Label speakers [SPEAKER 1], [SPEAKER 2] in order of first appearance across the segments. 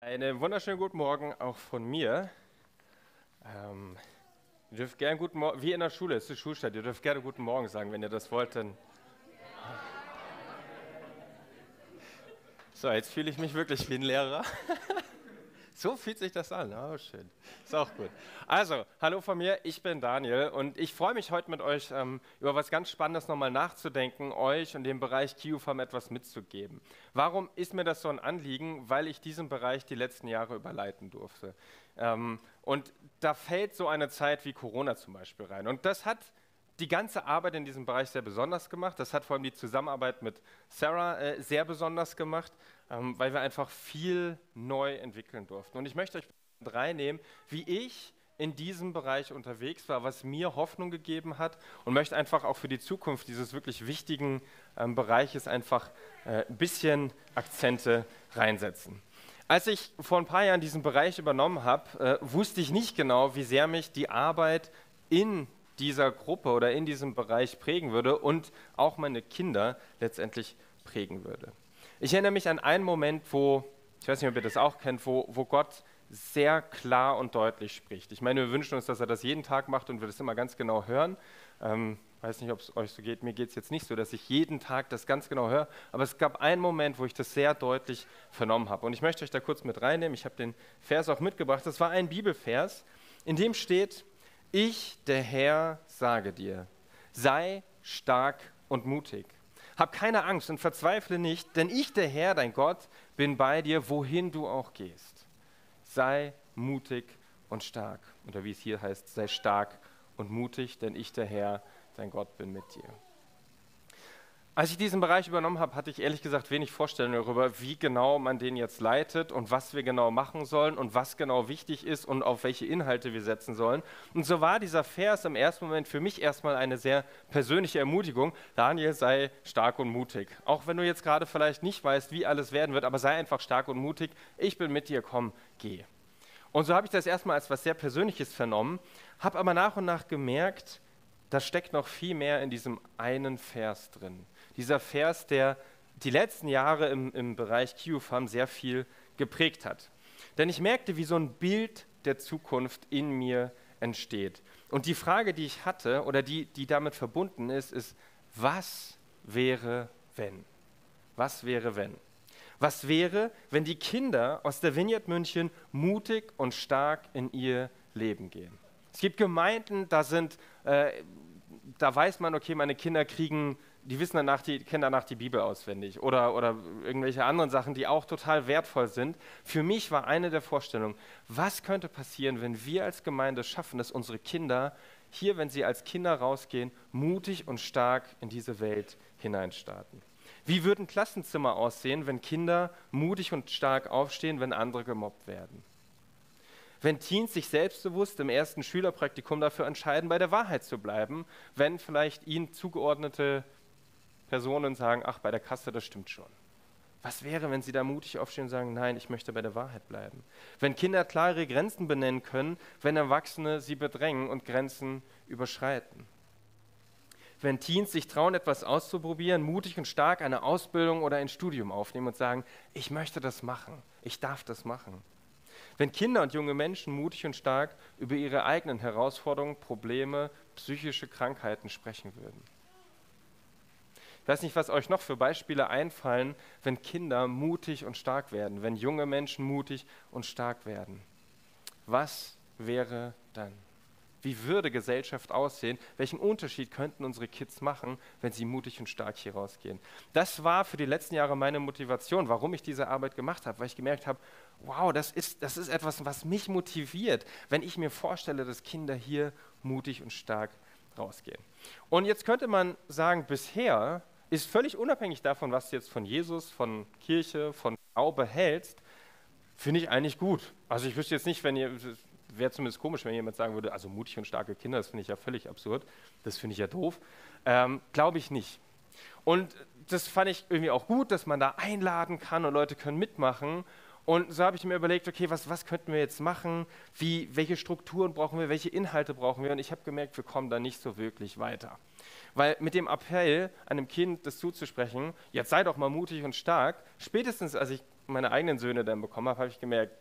[SPEAKER 1] Einen wunderschönen guten Morgen auch von mir. Ähm, ihr dürft gerne guten Morgen, wie in der Schule, es ist die Schulstadt, ihr dürft gerne guten Morgen sagen, wenn ihr das wollt. Dann so, jetzt fühle ich mich wirklich wie ein Lehrer. So fühlt sich das an. Oh, schön. Ist auch gut. Also, hallo von mir, ich bin Daniel und ich freue mich heute mit euch ähm, über was ganz Spannendes nochmal nachzudenken, euch und dem Bereich QFAM etwas mitzugeben. Warum ist mir das so ein Anliegen? Weil ich diesen Bereich die letzten Jahre überleiten durfte. Ähm, und da fällt so eine Zeit wie Corona zum Beispiel rein. Und das hat die ganze Arbeit in diesem Bereich sehr besonders gemacht. Das hat vor allem die Zusammenarbeit mit Sarah äh, sehr besonders gemacht, ähm, weil wir einfach viel neu entwickeln durften. Und ich möchte euch reinnehmen, wie ich in diesem Bereich unterwegs war, was mir Hoffnung gegeben hat und möchte einfach auch für die Zukunft dieses wirklich wichtigen ähm, Bereiches einfach äh, ein bisschen Akzente reinsetzen. Als ich vor ein paar Jahren diesen Bereich übernommen habe, äh, wusste ich nicht genau, wie sehr mich die Arbeit in dieser Gruppe oder in diesem Bereich prägen würde und auch meine Kinder letztendlich prägen würde. Ich erinnere mich an einen Moment, wo, ich weiß nicht, ob ihr das auch kennt, wo, wo Gott sehr klar und deutlich spricht. Ich meine, wir wünschen uns, dass er das jeden Tag macht und wir das immer ganz genau hören. Ähm, weiß nicht, ob es euch so geht. Mir geht es jetzt nicht so, dass ich jeden Tag das ganz genau höre. Aber es gab einen Moment, wo ich das sehr deutlich vernommen habe. Und ich möchte euch da kurz mit reinnehmen. Ich habe den Vers auch mitgebracht. Das war ein Bibelvers, in dem steht, ich, der Herr, sage dir, sei stark und mutig. Hab keine Angst und verzweifle nicht, denn ich, der Herr, dein Gott, bin bei dir, wohin du auch gehst. Sei mutig und stark. Oder wie es hier heißt, sei stark und mutig, denn ich, der Herr, dein Gott, bin mit dir. Als ich diesen Bereich übernommen habe, hatte ich ehrlich gesagt wenig Vorstellung darüber, wie genau man den jetzt leitet und was wir genau machen sollen und was genau wichtig ist und auf welche Inhalte wir setzen sollen. Und so war dieser Vers im ersten Moment für mich erstmal eine sehr persönliche Ermutigung. Daniel, sei stark und mutig. Auch wenn du jetzt gerade vielleicht nicht weißt, wie alles werden wird, aber sei einfach stark und mutig. Ich bin mit dir, komm, geh. Und so habe ich das erstmal als was sehr Persönliches vernommen, habe aber nach und nach gemerkt, da steckt noch viel mehr in diesem einen Vers drin dieser Vers, der die letzten Jahre im, im Bereich QFAM sehr viel geprägt hat. Denn ich merkte, wie so ein Bild der Zukunft in mir entsteht. Und die Frage, die ich hatte oder die, die damit verbunden ist, ist, was wäre, wenn? Was wäre, wenn? Was wäre, wenn die Kinder aus der Vineyard München mutig und stark in ihr Leben gehen? Es gibt Gemeinden, da sind, äh, da weiß man, okay, meine Kinder kriegen die wissen danach, die kennen danach die Bibel auswendig oder, oder irgendwelche anderen Sachen, die auch total wertvoll sind. Für mich war eine der Vorstellungen, was könnte passieren, wenn wir als Gemeinde schaffen, dass unsere Kinder hier, wenn sie als Kinder rausgehen, mutig und stark in diese Welt hineinstarten. Wie würden Klassenzimmer aussehen, wenn Kinder mutig und stark aufstehen, wenn andere gemobbt werden? Wenn Teens sich selbstbewusst im ersten Schülerpraktikum dafür entscheiden, bei der Wahrheit zu bleiben, wenn vielleicht ihnen zugeordnete Personen sagen, ach, bei der Kasse, das stimmt schon. Was wäre, wenn sie da mutig aufstehen und sagen, nein, ich möchte bei der Wahrheit bleiben? Wenn Kinder klare Grenzen benennen können, wenn Erwachsene sie bedrängen und Grenzen überschreiten. Wenn Teens sich trauen, etwas auszuprobieren, mutig und stark eine Ausbildung oder ein Studium aufnehmen und sagen, ich möchte das machen, ich darf das machen. Wenn Kinder und junge Menschen mutig und stark über ihre eigenen Herausforderungen, Probleme, psychische Krankheiten sprechen würden. Weiß nicht, was euch noch für Beispiele einfallen, wenn Kinder mutig und stark werden, wenn junge Menschen mutig und stark werden. Was wäre dann? Wie würde Gesellschaft aussehen? Welchen Unterschied könnten unsere Kids machen, wenn sie mutig und stark hier rausgehen? Das war für die letzten Jahre meine Motivation, warum ich diese Arbeit gemacht habe, weil ich gemerkt habe, wow, das ist, das ist etwas, was mich motiviert, wenn ich mir vorstelle, dass Kinder hier mutig und stark rausgehen. Und jetzt könnte man sagen, bisher ist völlig unabhängig davon, was du jetzt von Jesus, von Kirche, von Glaube hältst, finde ich eigentlich gut. Also ich wüsste jetzt nicht, wenn ihr, wäre zumindest komisch, wenn jemand sagen würde, also mutig und starke Kinder, das finde ich ja völlig absurd, das finde ich ja doof. Ähm, Glaube ich nicht. Und das fand ich irgendwie auch gut, dass man da einladen kann und Leute können mitmachen. Und so habe ich mir überlegt, okay, was, was könnten wir jetzt machen? Wie, welche Strukturen brauchen wir? Welche Inhalte brauchen wir? Und ich habe gemerkt, wir kommen da nicht so wirklich weiter. Weil mit dem Appell, einem Kind das zuzusprechen, jetzt sei doch mal mutig und stark, spätestens als ich meine eigenen Söhne dann bekommen habe, habe ich gemerkt,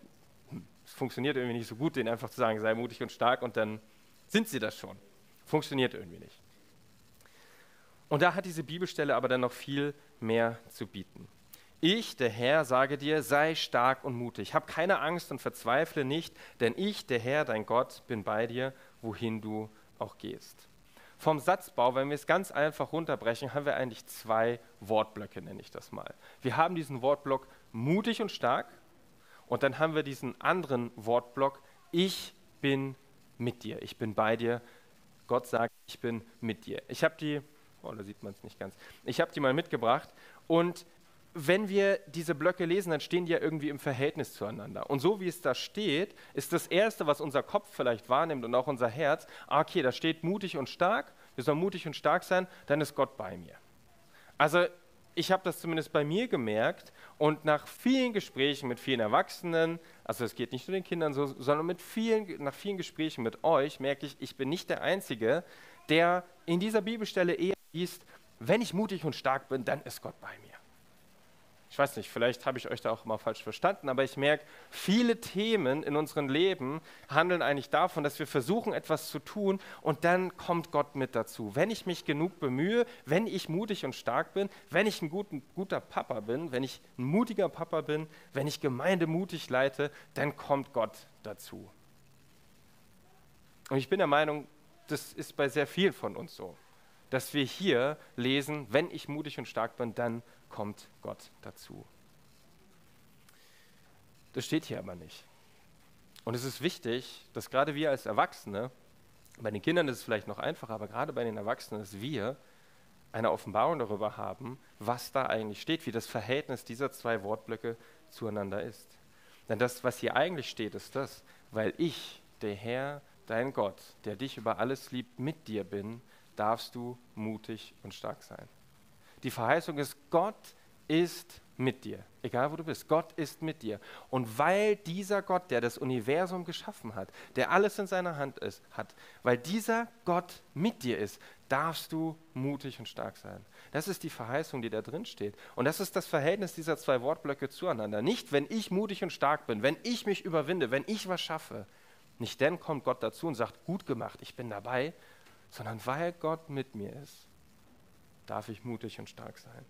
[SPEAKER 1] hm, es funktioniert irgendwie nicht so gut, denen einfach zu sagen, sei mutig und stark und dann sind sie das schon. Funktioniert irgendwie nicht. Und da hat diese Bibelstelle aber dann noch viel mehr zu bieten. Ich, der Herr, sage dir, sei stark und mutig. Hab keine Angst und verzweifle nicht, denn ich, der Herr, dein Gott, bin bei dir, wohin du auch gehst. Vom Satzbau, wenn wir es ganz einfach runterbrechen, haben wir eigentlich zwei Wortblöcke, nenne ich das mal. Wir haben diesen Wortblock mutig und stark und dann haben wir diesen anderen Wortblock, ich bin mit dir, ich bin bei dir. Gott sagt, ich bin mit dir. Ich habe die, oh, da sieht man es nicht ganz, ich habe die mal mitgebracht und wenn wir diese Blöcke lesen, dann stehen die ja irgendwie im Verhältnis zueinander. Und so wie es da steht, ist das Erste, was unser Kopf vielleicht wahrnimmt und auch unser Herz, ah, okay, da steht mutig und stark, wir sollen mutig und stark sein, dann ist Gott bei mir. Also ich habe das zumindest bei mir gemerkt und nach vielen Gesprächen mit vielen Erwachsenen, also es geht nicht nur den Kindern so, sondern mit vielen, nach vielen Gesprächen mit euch, merke ich, ich bin nicht der Einzige, der in dieser Bibelstelle eher liest, wenn ich mutig und stark bin, dann ist Gott bei mir ich weiß nicht, vielleicht habe ich euch da auch mal falsch verstanden, aber ich merke, viele Themen in unserem Leben handeln eigentlich davon, dass wir versuchen, etwas zu tun und dann kommt Gott mit dazu. Wenn ich mich genug bemühe, wenn ich mutig und stark bin, wenn ich ein guten, guter Papa bin, wenn ich ein mutiger Papa bin, wenn ich Gemeinde mutig leite, dann kommt Gott dazu. Und ich bin der Meinung, das ist bei sehr vielen von uns so, dass wir hier lesen, wenn ich mutig und stark bin, dann kommt Gott dazu. Das steht hier aber nicht. Und es ist wichtig, dass gerade wir als Erwachsene, bei den Kindern ist es vielleicht noch einfacher, aber gerade bei den Erwachsenen, dass wir eine Offenbarung darüber haben, was da eigentlich steht, wie das Verhältnis dieser zwei Wortblöcke zueinander ist. Denn das, was hier eigentlich steht, ist das, weil ich, der Herr, dein Gott, der dich über alles liebt, mit dir bin, darfst du mutig und stark sein. Die Verheißung ist, Gott ist mit dir, egal wo du bist. Gott ist mit dir. Und weil dieser Gott, der das Universum geschaffen hat, der alles in seiner Hand ist, hat, weil dieser Gott mit dir ist, darfst du mutig und stark sein. Das ist die Verheißung, die da drin steht. Und das ist das Verhältnis dieser zwei Wortblöcke zueinander. Nicht, wenn ich mutig und stark bin, wenn ich mich überwinde, wenn ich was schaffe. Nicht dann kommt Gott dazu und sagt, gut gemacht, ich bin dabei, sondern weil Gott mit mir ist darf ich mutig und stark sein.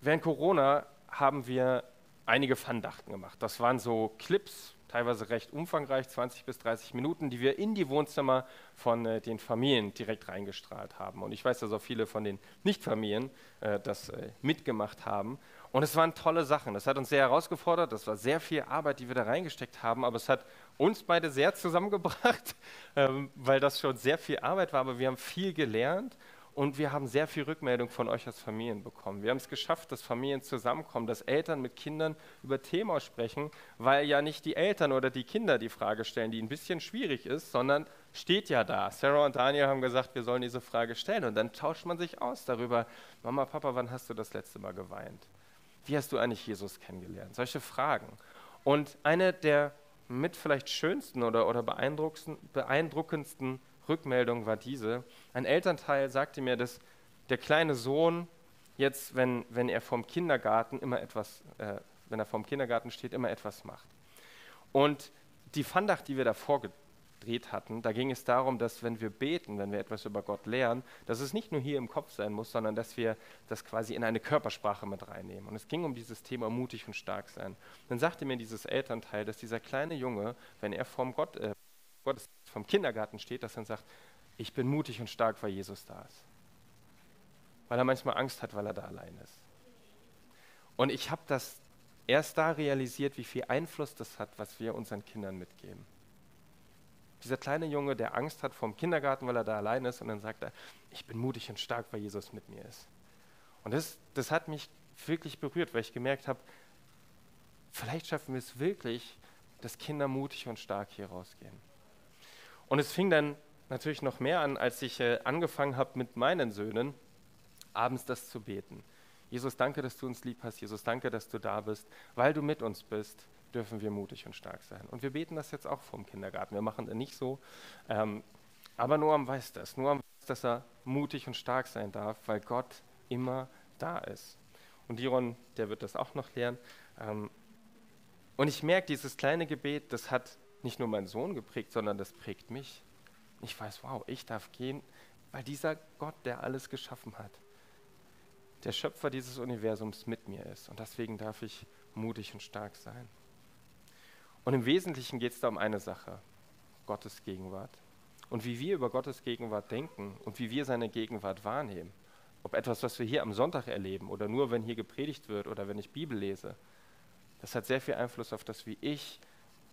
[SPEAKER 1] Während Corona haben wir einige Fandachten gemacht. Das waren so Clips, teilweise recht umfangreich, 20 bis 30 Minuten, die wir in die Wohnzimmer von äh, den Familien direkt reingestrahlt haben. Und ich weiß, dass auch viele von den Nichtfamilien äh, das äh, mitgemacht haben. Und es waren tolle Sachen. Das hat uns sehr herausgefordert. Das war sehr viel Arbeit, die wir da reingesteckt haben. Aber es hat uns beide sehr zusammengebracht, ähm, weil das schon sehr viel Arbeit war. Aber wir haben viel gelernt und wir haben sehr viel Rückmeldung von euch als Familien bekommen. Wir haben es geschafft, dass Familien zusammenkommen, dass Eltern mit Kindern über Themen sprechen, weil ja nicht die Eltern oder die Kinder die Frage stellen, die ein bisschen schwierig ist, sondern steht ja da. Sarah und Daniel haben gesagt, wir sollen diese Frage stellen. Und dann tauscht man sich aus darüber, Mama, Papa, wann hast du das letzte Mal geweint? Wie hast du eigentlich Jesus kennengelernt? Solche Fragen. Und eine der mit vielleicht schönsten oder, oder beeindruckendsten Rückmeldungen war diese. Ein Elternteil sagte mir, dass der kleine Sohn jetzt, wenn, wenn er vom Kindergarten immer etwas, äh, wenn er vom Kindergarten steht, immer etwas macht. Und die Fandacht, die wir da vorgetragen gedreht hatten. Da ging es darum, dass wenn wir beten, wenn wir etwas über Gott lernen, dass es nicht nur hier im Kopf sein muss, sondern dass wir das quasi in eine Körpersprache mit reinnehmen. Und es ging um dieses Thema mutig und stark sein. Dann sagte mir dieses Elternteil, dass dieser kleine Junge, wenn er vom, Gott, äh, Gottes, vom Kindergarten steht, dass er sagt, ich bin mutig und stark, weil Jesus da ist. Weil er manchmal Angst hat, weil er da allein ist. Und ich habe das erst da realisiert, wie viel Einfluss das hat, was wir unseren Kindern mitgeben. Dieser kleine Junge, der Angst hat vom Kindergarten, weil er da allein ist, und dann sagt er, ich bin mutig und stark, weil Jesus mit mir ist. Und das, das hat mich wirklich berührt, weil ich gemerkt habe, vielleicht schaffen wir es wirklich, dass Kinder mutig und stark hier rausgehen. Und es fing dann natürlich noch mehr an, als ich äh, angefangen habe mit meinen Söhnen, abends das zu beten. Jesus, danke, dass du uns lieb hast. Jesus, danke, dass du da bist. Weil du mit uns bist, dürfen wir mutig und stark sein. Und wir beten das jetzt auch vom Kindergarten. Wir machen es nicht so. Ähm, aber Noam weiß das. Noam weiß, dass er mutig und stark sein darf, weil Gott immer da ist. Und Diron, der wird das auch noch lernen. Ähm, und ich merke, dieses kleine Gebet, das hat nicht nur meinen Sohn geprägt, sondern das prägt mich. Ich weiß, wow, ich darf gehen, weil dieser Gott, der alles geschaffen hat, der Schöpfer dieses Universums mit mir ist. Und deswegen darf ich mutig und stark sein. Und im Wesentlichen geht es da um eine Sache, Gottes Gegenwart. Und wie wir über Gottes Gegenwart denken und wie wir seine Gegenwart wahrnehmen. Ob etwas, was wir hier am Sonntag erleben oder nur, wenn hier gepredigt wird oder wenn ich Bibel lese, das hat sehr viel Einfluss auf das, wie ich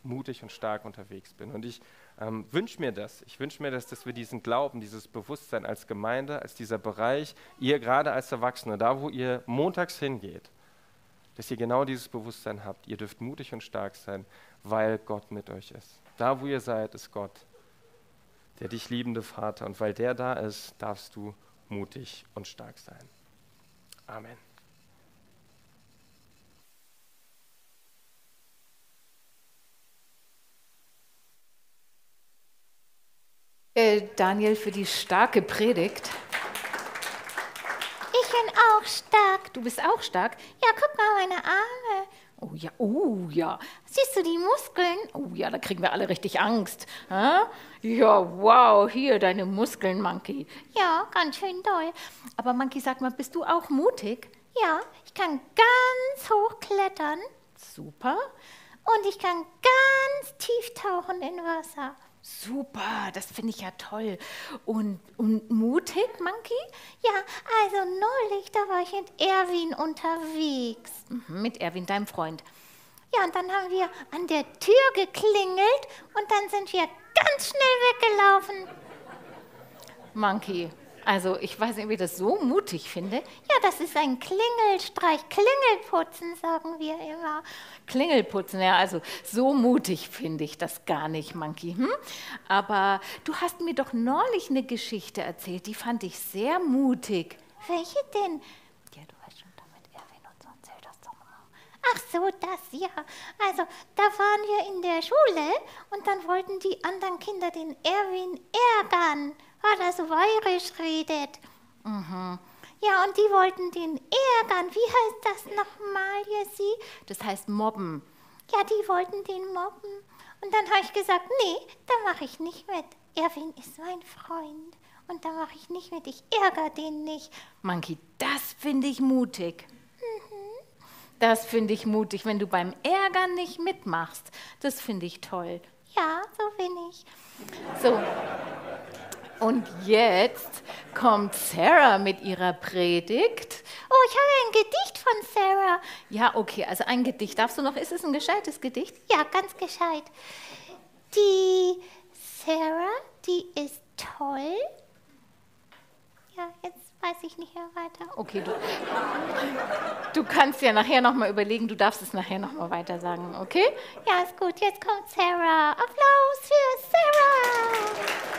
[SPEAKER 1] mutig und stark unterwegs bin. Und ich ähm, wünsche mir das. Ich wünsche mir das, dass wir diesen Glauben, dieses Bewusstsein als Gemeinde, als dieser Bereich, ihr gerade als Erwachsene, da wo ihr montags hingeht, dass ihr genau dieses Bewusstsein habt. Ihr dürft mutig und stark sein, weil Gott mit euch ist. Da wo ihr seid, ist Gott, der dich liebende Vater. Und weil der da ist, darfst du mutig und stark sein. Amen.
[SPEAKER 2] Äh, Daniel, für die starke Predigt.
[SPEAKER 3] Ich bin auch stark.
[SPEAKER 2] Du bist auch stark?
[SPEAKER 3] Ja, guck mal meine Arme.
[SPEAKER 2] Oh ja, oh ja.
[SPEAKER 3] Siehst du die Muskeln?
[SPEAKER 2] Oh ja, da kriegen wir alle richtig Angst. Ha? Ja, wow, hier deine Muskeln, Monkey.
[SPEAKER 3] Ja, ganz schön doll.
[SPEAKER 2] Aber Monkey, sag mal, bist du auch mutig?
[SPEAKER 3] Ja, ich kann ganz hoch klettern.
[SPEAKER 2] Super.
[SPEAKER 3] Und ich kann ganz tief tauchen in Wasser.
[SPEAKER 2] Super, das finde ich ja toll. Und, und mutig, Monkey?
[SPEAKER 3] Ja, also neulich, da war ich mit Erwin unterwegs.
[SPEAKER 2] Mhm, mit Erwin, deinem Freund.
[SPEAKER 3] Ja, und dann haben wir an der Tür geklingelt und dann sind wir ganz schnell weggelaufen.
[SPEAKER 2] Monkey, also ich weiß nicht, ob ich das so mutig finde.
[SPEAKER 3] Ja, das ist ein Klingelstreich. Klingelputzen, sagen wir immer.
[SPEAKER 2] Klingelputzen, ja, also so mutig finde ich das gar nicht, Monkey. Hm? Aber du hast mir doch neulich eine Geschichte erzählt, die fand ich sehr mutig.
[SPEAKER 3] Welche denn?
[SPEAKER 2] Ja, du weißt schon, damit Erwin und so erzähl das doch mal.
[SPEAKER 3] Ach so, das, ja. Also, da waren wir in der Schule und dann wollten die anderen Kinder den Erwin ärgern er so bayerisch redet.
[SPEAKER 2] Mhm.
[SPEAKER 3] Ja, und die wollten den ärgern. Wie heißt das nochmal, Jessie?
[SPEAKER 2] Das heißt mobben.
[SPEAKER 3] Ja, die wollten den mobben. Und dann habe ich gesagt, nee, da mache ich nicht mit. Erwin ist mein Freund. Und da mache ich nicht mit. Ich ärgere den nicht.
[SPEAKER 2] Monkey, das finde ich mutig.
[SPEAKER 3] Mhm.
[SPEAKER 2] Das finde ich mutig, wenn du beim Ärgern nicht mitmachst. Das finde ich toll.
[SPEAKER 3] Ja, so bin ich.
[SPEAKER 2] So, und jetzt kommt Sarah mit ihrer Predigt.
[SPEAKER 3] Oh, ich habe ein Gedicht von Sarah.
[SPEAKER 2] Ja, okay, also ein Gedicht. Darfst du noch, ist es ein gescheites Gedicht?
[SPEAKER 3] Ja, ganz gescheit. Die Sarah, die ist toll. Ja, jetzt weiß ich nicht mehr weiter.
[SPEAKER 2] Okay, du, du kannst ja nachher nochmal überlegen, du darfst es nachher nochmal weiter sagen, okay?
[SPEAKER 3] Ja, ist gut. Jetzt kommt Sarah. Applaus für Sarah.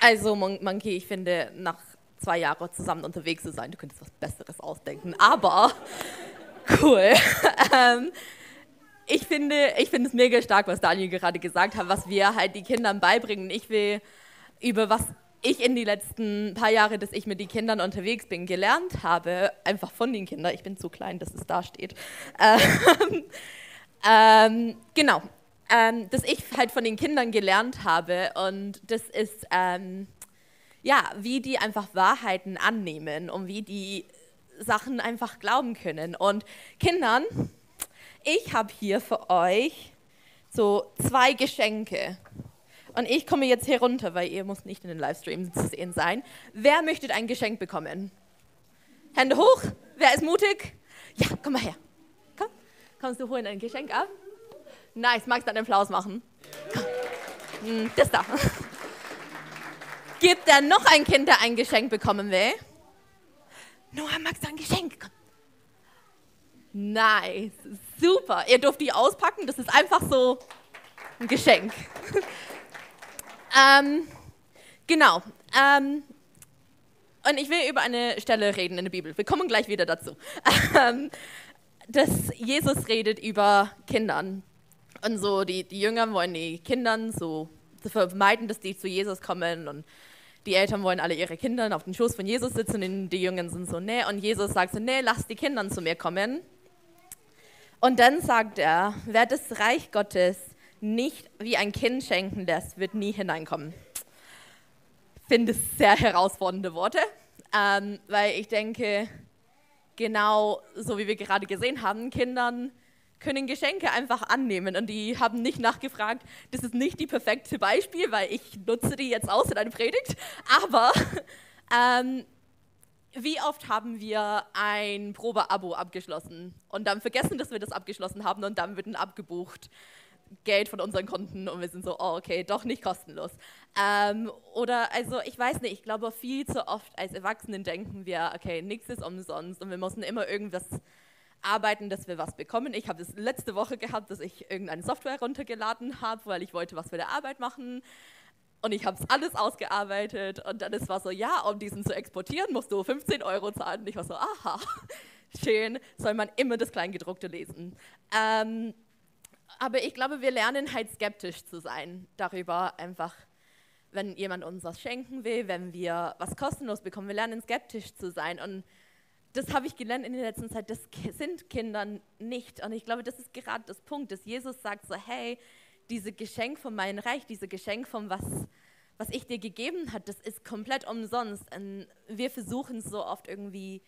[SPEAKER 4] Also, Monkey, ich finde, nach zwei Jahren zusammen unterwegs zu sein, du könntest was Besseres ausdenken. Aber cool. ähm, ich finde, ich finde es mega stark, was Daniel gerade gesagt hat, was wir halt die Kindern beibringen. Ich will über was ich in die letzten paar Jahre, dass ich mit den Kindern unterwegs bin, gelernt habe, einfach von den Kindern. Ich bin zu klein, dass es da steht. Ähm, ähm, genau, ähm, dass ich halt von den Kindern gelernt habe und das ist, ähm, ja, wie die einfach Wahrheiten annehmen und wie die Sachen einfach glauben können. Und Kindern, ich habe hier für euch so zwei Geschenke. Und ich komme jetzt hier runter, weil ihr muss nicht in den Livestream zu sehen sein. Wer möchte ein Geschenk bekommen? Hände hoch. Wer ist mutig? Ja, komm mal her. Komm, kommst du holen ein Geschenk ab? Nice, magst du einen Applaus machen? Hm, das da. Gibt da noch ein Kind, der ein Geschenk bekommen will? Noah, magst du ein Geschenk? Komm. Nice, super. Ihr dürft die auspacken, das ist einfach so ein Geschenk. ähm, genau. Ähm, und ich will über eine Stelle reden in der Bibel. Wir kommen gleich wieder dazu. Ähm, dass Jesus redet über Kindern. Und so, die, die Jünger wollen die Kindern so vermeiden, dass die zu Jesus kommen und die Eltern wollen alle ihre Kinder auf den Schoß von Jesus sitzen und die Jungen sind so, nee. Und Jesus sagt so, nee, lass die Kinder zu mir kommen. Und dann sagt er, wer das Reich Gottes nicht wie ein Kind schenken lässt, wird nie hineinkommen. Finde es sehr herausfordernde Worte, ähm, weil ich denke, genau so wie wir gerade gesehen haben, Kindern können Geschenke einfach annehmen und die haben nicht nachgefragt, das ist nicht die perfekte Beispiel, weil ich nutze die jetzt aus in einer Predigt, aber ähm, wie oft haben wir ein Probeabo abgeschlossen und dann vergessen, dass wir das abgeschlossen haben und dann wird ein abgebucht. Geld von unseren Konten und wir sind so, oh, okay, doch nicht kostenlos. Ähm, oder also ich weiß nicht, ich glaube viel zu oft als Erwachsenen denken wir, okay, nichts ist umsonst und wir müssen immer irgendwas arbeiten, dass wir was bekommen. Ich habe es letzte Woche gehabt, dass ich irgendeine Software runtergeladen habe, weil ich wollte was für die Arbeit machen. Und ich habe es alles ausgearbeitet und dann war so, ja, um diesen zu exportieren, musst du 15 Euro zahlen. Und ich war so, aha, schön, soll man immer das Kleingedruckte lesen. Ähm, aber ich glaube, wir lernen halt skeptisch zu sein darüber, einfach, wenn jemand uns was schenken will, wenn wir was kostenlos bekommen. Wir lernen skeptisch zu sein und das habe ich gelernt in der letzten Zeit, das sind Kinder nicht. Und ich glaube, das ist gerade das Punkt, dass Jesus sagt so, hey, diese Geschenk von meinem Reich, diese Geschenk von was, was ich dir gegeben habe, das ist komplett umsonst. Und wir versuchen so oft irgendwie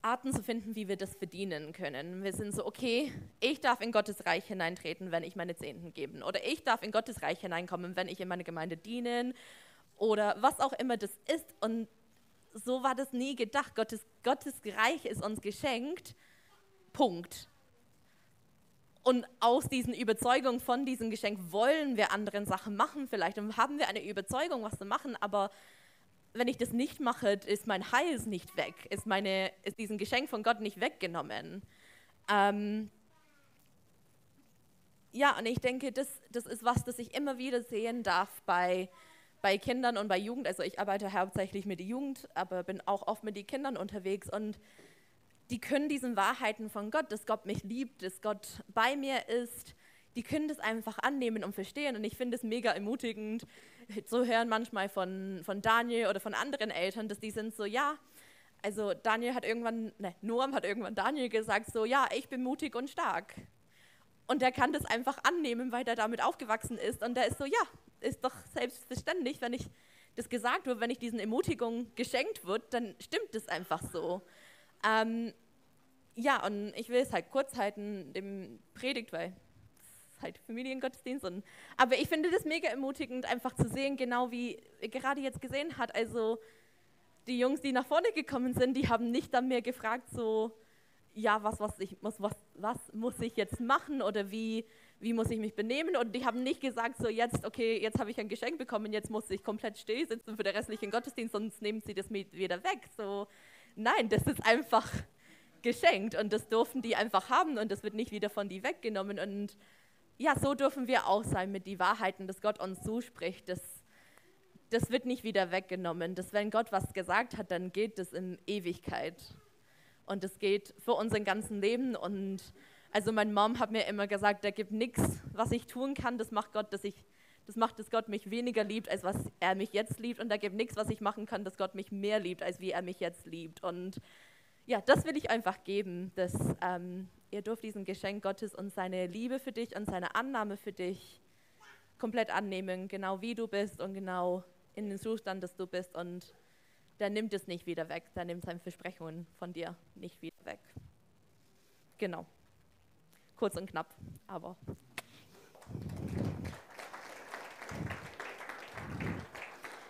[SPEAKER 4] Arten zu finden, wie wir das verdienen können. Wir sind so, okay, ich darf in Gottes Reich hineintreten, wenn ich meine Zehnten gebe. Oder ich darf in Gottes Reich hineinkommen, wenn ich in meine Gemeinde dienen. Oder was auch immer das ist. Und so war das nie gedacht. Gottes, Gottes Reich ist uns geschenkt. Punkt. Und aus diesen Überzeugungen von diesem Geschenk wollen wir anderen Sachen machen vielleicht. Und haben wir eine Überzeugung, was zu machen, aber wenn ich das nicht mache, ist mein Heil nicht weg, ist, meine, ist diesen Geschenk von Gott nicht weggenommen. Ähm ja, und ich denke, das, das ist was, das ich immer wieder sehen darf bei bei Kindern und bei Jugend, also ich arbeite hauptsächlich mit der Jugend, aber bin auch oft mit den Kindern unterwegs und die können diesen Wahrheiten von Gott, dass Gott mich liebt, dass Gott bei mir ist, die können das einfach annehmen und verstehen und ich finde es mega ermutigend zu hören manchmal von, von Daniel oder von anderen Eltern, dass die sind so, ja, also Daniel hat irgendwann, ne, Noam hat irgendwann Daniel gesagt, so, ja, ich bin mutig und stark. Und der kann das einfach annehmen, weil er damit aufgewachsen ist. Und der ist so, ja, ist doch selbstverständlich, wenn ich das gesagt wird, wenn ich diesen Ermutigung geschenkt wird, dann stimmt es einfach so. Ähm, ja, und ich will es halt kurz halten, dem Predigt, weil es halt Familiengottesdienst. Und, aber ich finde das mega ermutigend, einfach zu sehen, genau wie gerade jetzt gesehen hat. Also die Jungs, die nach vorne gekommen sind, die haben nicht dann mehr gefragt, so, ja, was, was, ich, was, was, was muss ich jetzt machen oder wie, wie muss ich mich benehmen? Und die haben nicht gesagt, so jetzt, okay, jetzt habe ich ein Geschenk bekommen, jetzt muss ich komplett still sitzen für den restlichen Gottesdienst, sonst nehmen sie das wieder weg. So, nein, das ist einfach geschenkt und das durften die einfach haben und das wird nicht wieder von die weggenommen. Und ja, so dürfen wir auch sein mit den Wahrheiten, dass Gott uns zuspricht. Das, das wird nicht wieder weggenommen. Dass wenn Gott was gesagt hat, dann gilt das in Ewigkeit. Und das geht für unser ganzes Leben und also meine Mom hat mir immer gesagt, da gibt nichts, was ich tun kann, das macht Gott, dass ich, das macht, dass Gott mich weniger liebt, als was er mich jetzt liebt. Und da gibt nichts, was ich machen kann, dass Gott mich mehr liebt, als wie er mich jetzt liebt. Und ja, das will ich einfach geben, dass ähm, ihr dürft diesen Geschenk Gottes und seine Liebe für dich und seine Annahme für dich komplett annehmen, genau wie du bist und genau in den Zustand, dass du bist. Und der nimmt es nicht wieder weg, der nimmt seine Versprechungen von dir nicht wieder weg. Genau kurz und knapp, aber